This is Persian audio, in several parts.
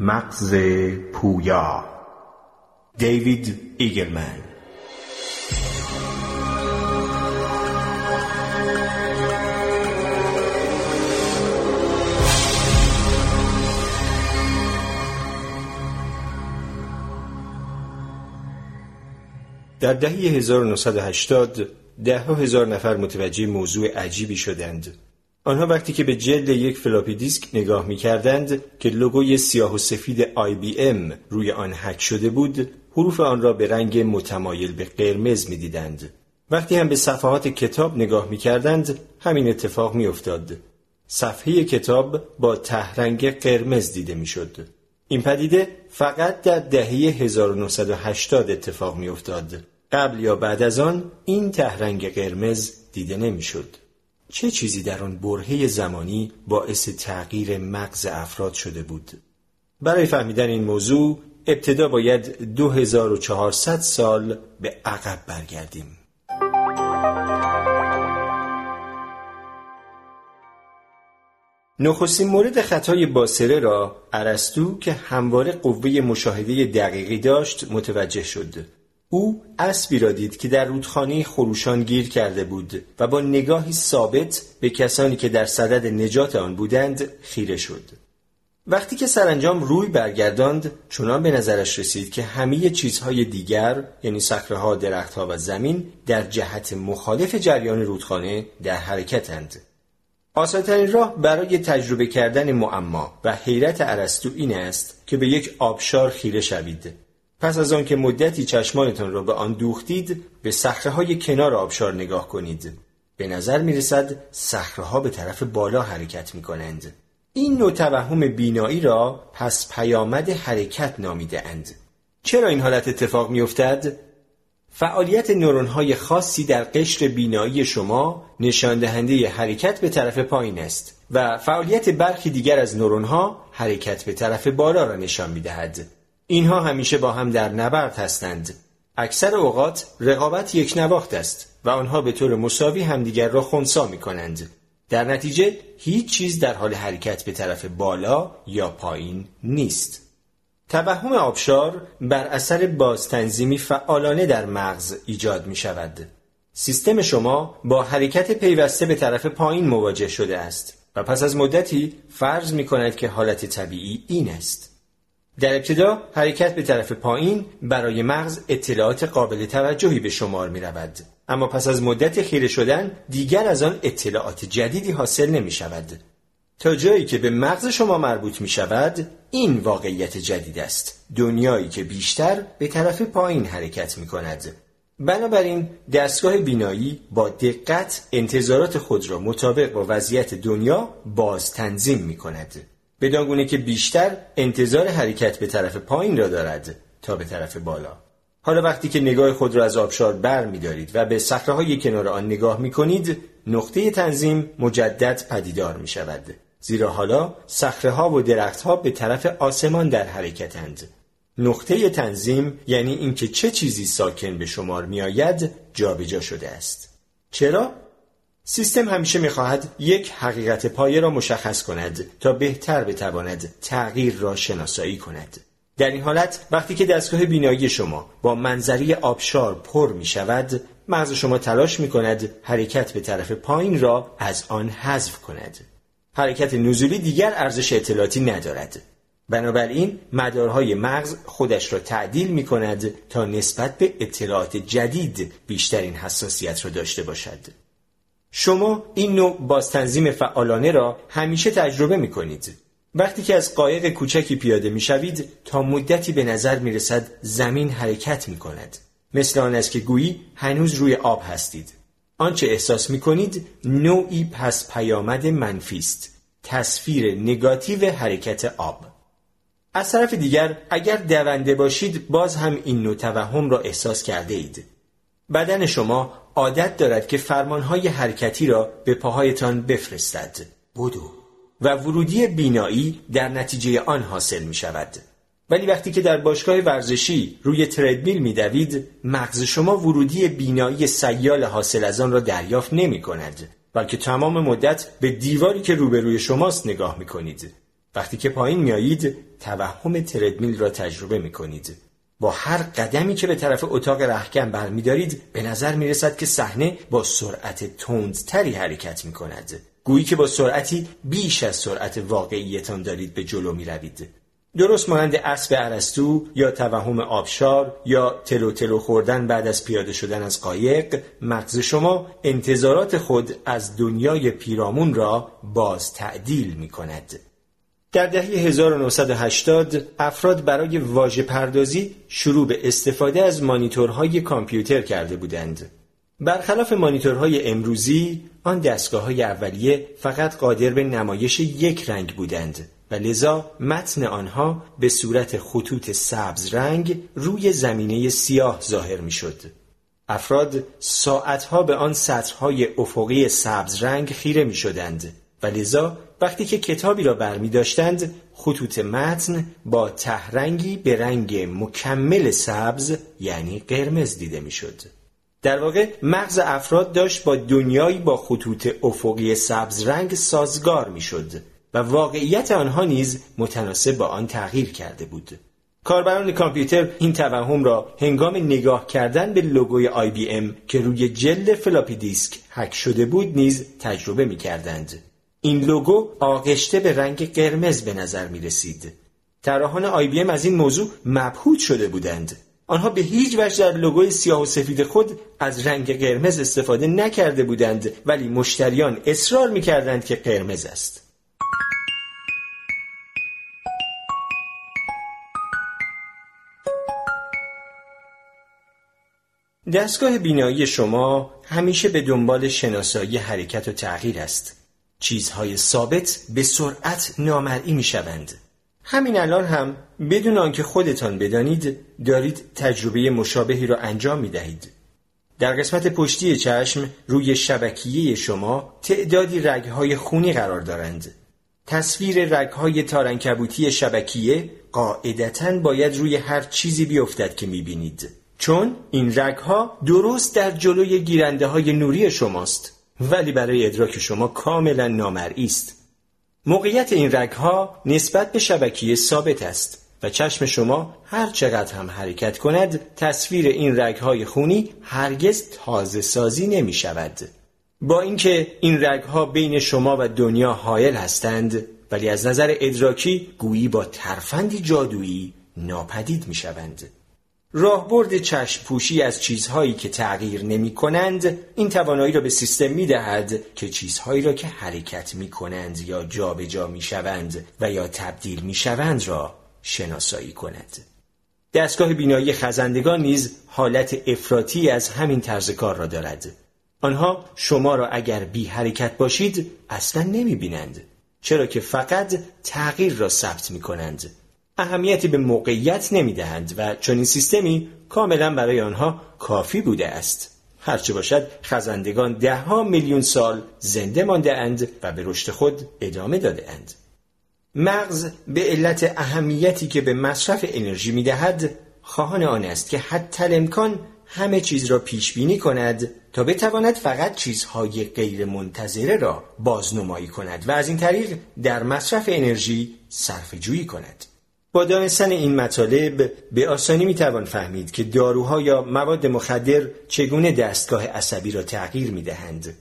مغز پویا دیوید ایگلمن در دهه 1980 ده هزار نفر متوجه موضوع عجیبی شدند. آنها وقتی که به جلد یک فلاپی دیسک نگاه می کردند که لوگوی سیاه و سفید آی بی ام روی آن حک شده بود حروف آن را به رنگ متمایل به قرمز می دیدند. وقتی هم به صفحات کتاب نگاه می کردند همین اتفاق می افتاد. صفحه کتاب با تهرنگ قرمز دیده می شد. این پدیده فقط در دهه 1980 اتفاق می افتاد. قبل یا بعد از آن این تهرنگ قرمز دیده نمی‌شد. چه چیزی در آن برهه زمانی باعث تغییر مغز افراد شده بود؟ برای فهمیدن این موضوع ابتدا باید 2400 سال به عقب برگردیم. نخستین مورد خطای باسره را ارسطو که همواره قوه مشاهده دقیقی داشت متوجه شد او اسبی را دید که در رودخانه خروشان گیر کرده بود و با نگاهی ثابت به کسانی که در صدد نجات آن بودند خیره شد. وقتی که سرانجام روی برگرداند چنان به نظرش رسید که همه چیزهای دیگر یعنی صخره‌ها، درختها و زمین در جهت مخالف جریان رودخانه در حرکتند. آسانترین راه برای تجربه کردن معما و حیرت ارسطو این است که به یک آبشار خیره شوید پس از آن که مدتی چشمانتان را به آن دوختید به های کنار آبشار نگاه کنید به نظر می رسد ها به طرف بالا حرکت می کنند. این نوع توهم بینایی را پس پیامد حرکت نامیده اند. چرا این حالت اتفاق می افتد؟ فعالیت نورون های خاصی در قشر بینایی شما نشان دهنده حرکت به طرف پایین است و فعالیت برخی دیگر از نورون ها حرکت به طرف بالا را نشان می دهد. اینها همیشه با هم در نبرد هستند. اکثر اوقات رقابت یک نواخت است و آنها به طور مساوی همدیگر را خونسا می کنند. در نتیجه هیچ چیز در حال حرکت به طرف بالا یا پایین نیست. توهم آبشار بر اثر بازتنظیمی فعالانه در مغز ایجاد می شود. سیستم شما با حرکت پیوسته به طرف پایین مواجه شده است و پس از مدتی فرض می کند که حالت طبیعی این است. در ابتدا حرکت به طرف پایین برای مغز اطلاعات قابل توجهی به شمار می رود. اما پس از مدت خیره شدن دیگر از آن اطلاعات جدیدی حاصل نمی شود. تا جایی که به مغز شما مربوط می شود این واقعیت جدید است. دنیایی که بیشتر به طرف پایین حرکت می کند. بنابراین دستگاه بینایی با دقت انتظارات خود را مطابق با وضعیت دنیا باز تنظیم می کند. بدانگونه که بیشتر انتظار حرکت به طرف پایین را دارد تا به طرف بالا. حالا وقتی که نگاه خود را از آبشار بر می دارید و به های کنار آن نگاه می کنید نقطه تنظیم مجدد پدیدار می شود زیرا حالا ها و درختها به طرف آسمان در حرکتند. نقطه تنظیم یعنی اینکه چه چیزی ساکن به شمار می آید جابجا شده است. چرا؟ سیستم همیشه می‌خواهد یک حقیقت پایه را مشخص کند تا بهتر بتواند تغییر را شناسایی کند. در این حالت وقتی که دستگاه بینایی شما با منظری آبشار پر می شود مغز شما تلاش می کند حرکت به طرف پایین را از آن حذف کند. حرکت نزولی دیگر ارزش اطلاعاتی ندارد. بنابراین مدارهای مغز خودش را تعدیل می کند تا نسبت به اطلاعات جدید بیشترین حساسیت را داشته باشد. شما این نوع بازتنظیم فعالانه را همیشه تجربه می کنید. وقتی که از قایق کوچکی پیاده می شوید تا مدتی به نظر می رسد زمین حرکت می کند. مثل آن است که گویی هنوز روی آب هستید. آنچه احساس می کنید نوعی پس پیامد منفی است. تصویر نگاتیو حرکت آب. از طرف دیگر اگر دونده باشید باز هم این نوع توهم را احساس کرده اید. بدن شما عادت دارد که فرمانهای حرکتی را به پاهایتان بفرستد. بودو و ورودی بینایی در نتیجه آن حاصل می شود. ولی وقتی که در باشگاه ورزشی روی تردمیل می دوید مغز شما ورودی بینایی سیال حاصل از آن را دریافت نمی کند بلکه تمام مدت به دیواری که روبروی شماست نگاه می کنید. وقتی که پایین میایید توهم تردمیل را تجربه می کنید. با هر قدمی که به طرف اتاق رحکم برمیدارید به نظر می رسد که صحنه با سرعت تندتری حرکت می کند. گویی که با سرعتی بیش از سرعت واقعیتان دارید به جلو می روید. درست مانند اسب ارسطو یا توهم آبشار یا تلو تلو خوردن بعد از پیاده شدن از قایق مغز شما انتظارات خود از دنیای پیرامون را باز تعدیل می کند. در دهه 1980 افراد برای واژه پردازی شروع به استفاده از مانیتورهای کامپیوتر کرده بودند. برخلاف مانیتورهای امروزی آن دستگاه های اولیه فقط قادر به نمایش یک رنگ بودند و لذا متن آنها به صورت خطوط سبز رنگ روی زمینه سیاه ظاهر می شد. افراد ساعتها به آن سطرهای افقی سبز رنگ خیره می شدند و لذا وقتی که کتابی را برمی داشتند خطوط متن با تهرنگی به رنگ مکمل سبز یعنی قرمز دیده می شد. در واقع مغز افراد داشت با دنیایی با خطوط افقی سبز رنگ سازگار می شد و واقعیت آنها نیز متناسب با آن تغییر کرده بود. کاربران کامپیوتر این توهم را هنگام نگاه کردن به لوگوی آی بی ام که روی جلد فلاپی دیسک حک شده بود نیز تجربه می کردند. این لوگو آغشته به رنگ قرمز به نظر می رسید. طراحان آی از این موضوع مبهوت شده بودند. آنها به هیچ وجه در لوگوی سیاه و سفید خود از رنگ قرمز استفاده نکرده بودند ولی مشتریان اصرار می کردند که قرمز است. دستگاه بینایی شما همیشه به دنبال شناسایی حرکت و تغییر است. چیزهای ثابت به سرعت نامرئی می شوند. همین الان هم بدون آنکه خودتان بدانید دارید تجربه مشابهی را انجام می دهید. در قسمت پشتی چشم روی شبکیه شما تعدادی رگهای خونی قرار دارند. تصویر رگهای تارنکبوتی شبکیه قاعدتا باید روی هر چیزی بیفتد که می بینید. چون این رگها درست در جلوی گیرنده های نوری شماست ولی برای ادراک شما کاملا نامرئی است. موقعیت این رگها نسبت به شبکیه ثابت است و چشم شما هر چقدر هم حرکت کند تصویر این رگهای خونی هرگز تازه سازی نمی شود. با اینکه این رگها بین شما و دنیا حایل هستند ولی از نظر ادراکی گویی با ترفندی جادویی ناپدید می شوند. راهبرد چشم پوشی از چیزهایی که تغییر نمی کنند این توانایی را به سیستم می دهد که چیزهایی را که حرکت می کنند یا جابجا جا می شوند و یا تبدیل می شوند را شناسایی کند. دستگاه بینایی خزندگان نیز حالت افراطی از همین طرز کار را دارد. آنها شما را اگر بی حرکت باشید اصلا نمی بینند. چرا که فقط تغییر را ثبت می کنند اهمیتی به موقعیت نمی دهند و چنین سیستمی کاملا برای آنها کافی بوده است. هرچه باشد خزندگان ده ها میلیون سال زنده مانده اند و به رشد خود ادامه داده اند. مغز به علت اهمیتی که به مصرف انرژی می دهد خواهان آن است که حتی امکان همه چیز را پیش بینی کند تا بتواند فقط چیزهای غیر منتظره را بازنمایی کند و از این طریق در مصرف انرژی صرف جویی کند. با دانستن این مطالب به آسانی می‌توان فهمید که داروها یا مواد مخدر چگونه دستگاه عصبی را تغییر می‌دهند.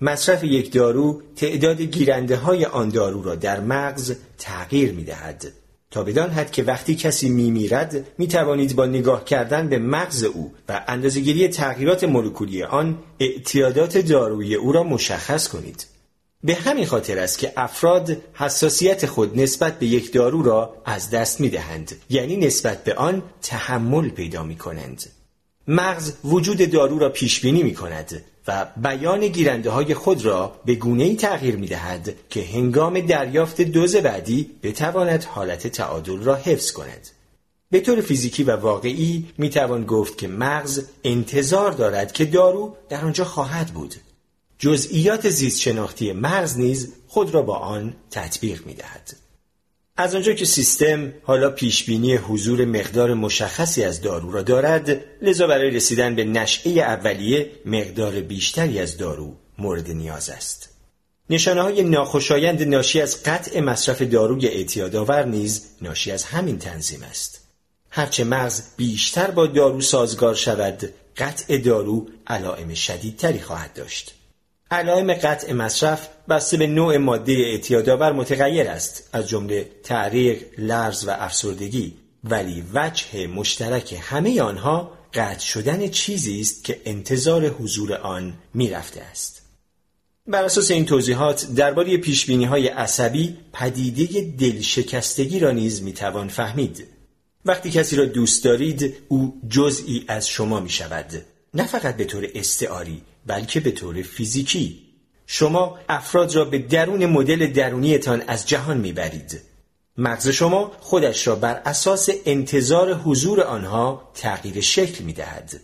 مصرف یک دارو تعداد گیرنده های آن دارو را در مغز تغییر می دهد. تا بدان حد که وقتی کسی می میرد می توانید با نگاه کردن به مغز او و اندازهگیری تغییرات مولکولی آن اعتیادات دارویی او را مشخص کنید. به همین خاطر است که افراد حساسیت خود نسبت به یک دارو را از دست می دهند یعنی نسبت به آن تحمل پیدا می کنند. مغز وجود دارو را پیش بینی می کند و بیان گیرنده های خود را به گونه ای تغییر می دهد که هنگام دریافت دوز بعدی بتواند حالت تعادل را حفظ کند. به طور فیزیکی و واقعی می توان گفت که مغز انتظار دارد که دارو در آنجا خواهد بود جزئیات زیست شناختی مرز نیز خود را با آن تطبیق می دهد. از آنجا که سیستم حالا پیشبینی حضور مقدار مشخصی از دارو را دارد لذا برای رسیدن به نشعه اولیه مقدار بیشتری از دارو مورد نیاز است نشانه های ناخوشایند ناشی از قطع مصرف داروی اعتیادآور نیز ناشی از همین تنظیم است. هرچه مغز بیشتر با دارو سازگار شود، قطع دارو علائم شدیدتری خواهد داشت. علائم قطع مصرف بسته به نوع ماده اعتیادآور متغیر است از جمله تعریق، لرز و افسردگی ولی وجه مشترک همه آنها قطع شدن چیزی است که انتظار حضور آن می‌رفته است. بر اساس این توضیحات درباره پیشبینی های عصبی پدیده دلشکستگی را نیز می‌توان فهمید. وقتی کسی را دوست دارید او جزئی از شما می شود. نه فقط به طور استعاری بلکه به طور فیزیکی. شما افراد را به درون مدل درونیتان از جهان می‌برید. مغز شما خودش را بر اساس انتظار حضور آنها تغییر شکل می دهد.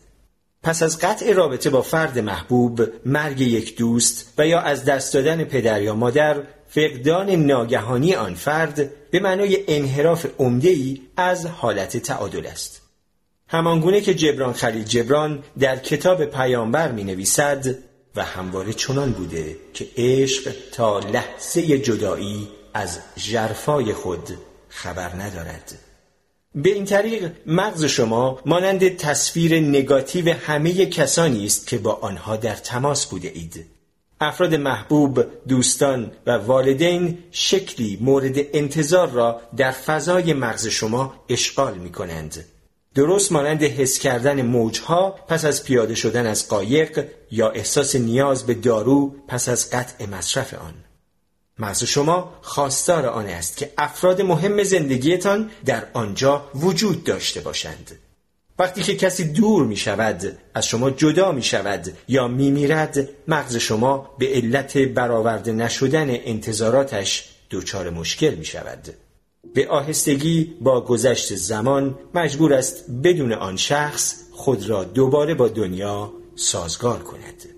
پس از قطع رابطه با فرد محبوب، مرگ یک دوست و یا از دست دادن پدر یا مادر، فقدان ناگهانی آن فرد به معنای انحراف ای از حالت تعادل است. همانگونه که جبران خلیل جبران در کتاب پیامبر می نویسد و همواره چنان بوده که عشق تا لحظه جدایی از جرفای خود خبر ندارد به این طریق مغز شما مانند تصویر نگاتیو همه کسانی است که با آنها در تماس بوده اید افراد محبوب، دوستان و والدین شکلی مورد انتظار را در فضای مغز شما اشغال می کنند. درست مانند حس کردن موجها پس از پیاده شدن از قایق یا احساس نیاز به دارو پس از قطع مصرف آن. مغز شما خواستار آن است که افراد مهم زندگیتان در آنجا وجود داشته باشند. وقتی که کسی دور می شود، از شما جدا می شود یا می میرد، مغز شما به علت برآورده نشدن انتظاراتش دچار مشکل می شود. به آهستگی با گذشت زمان مجبور است بدون آن شخص خود را دوباره با دنیا سازگار کند.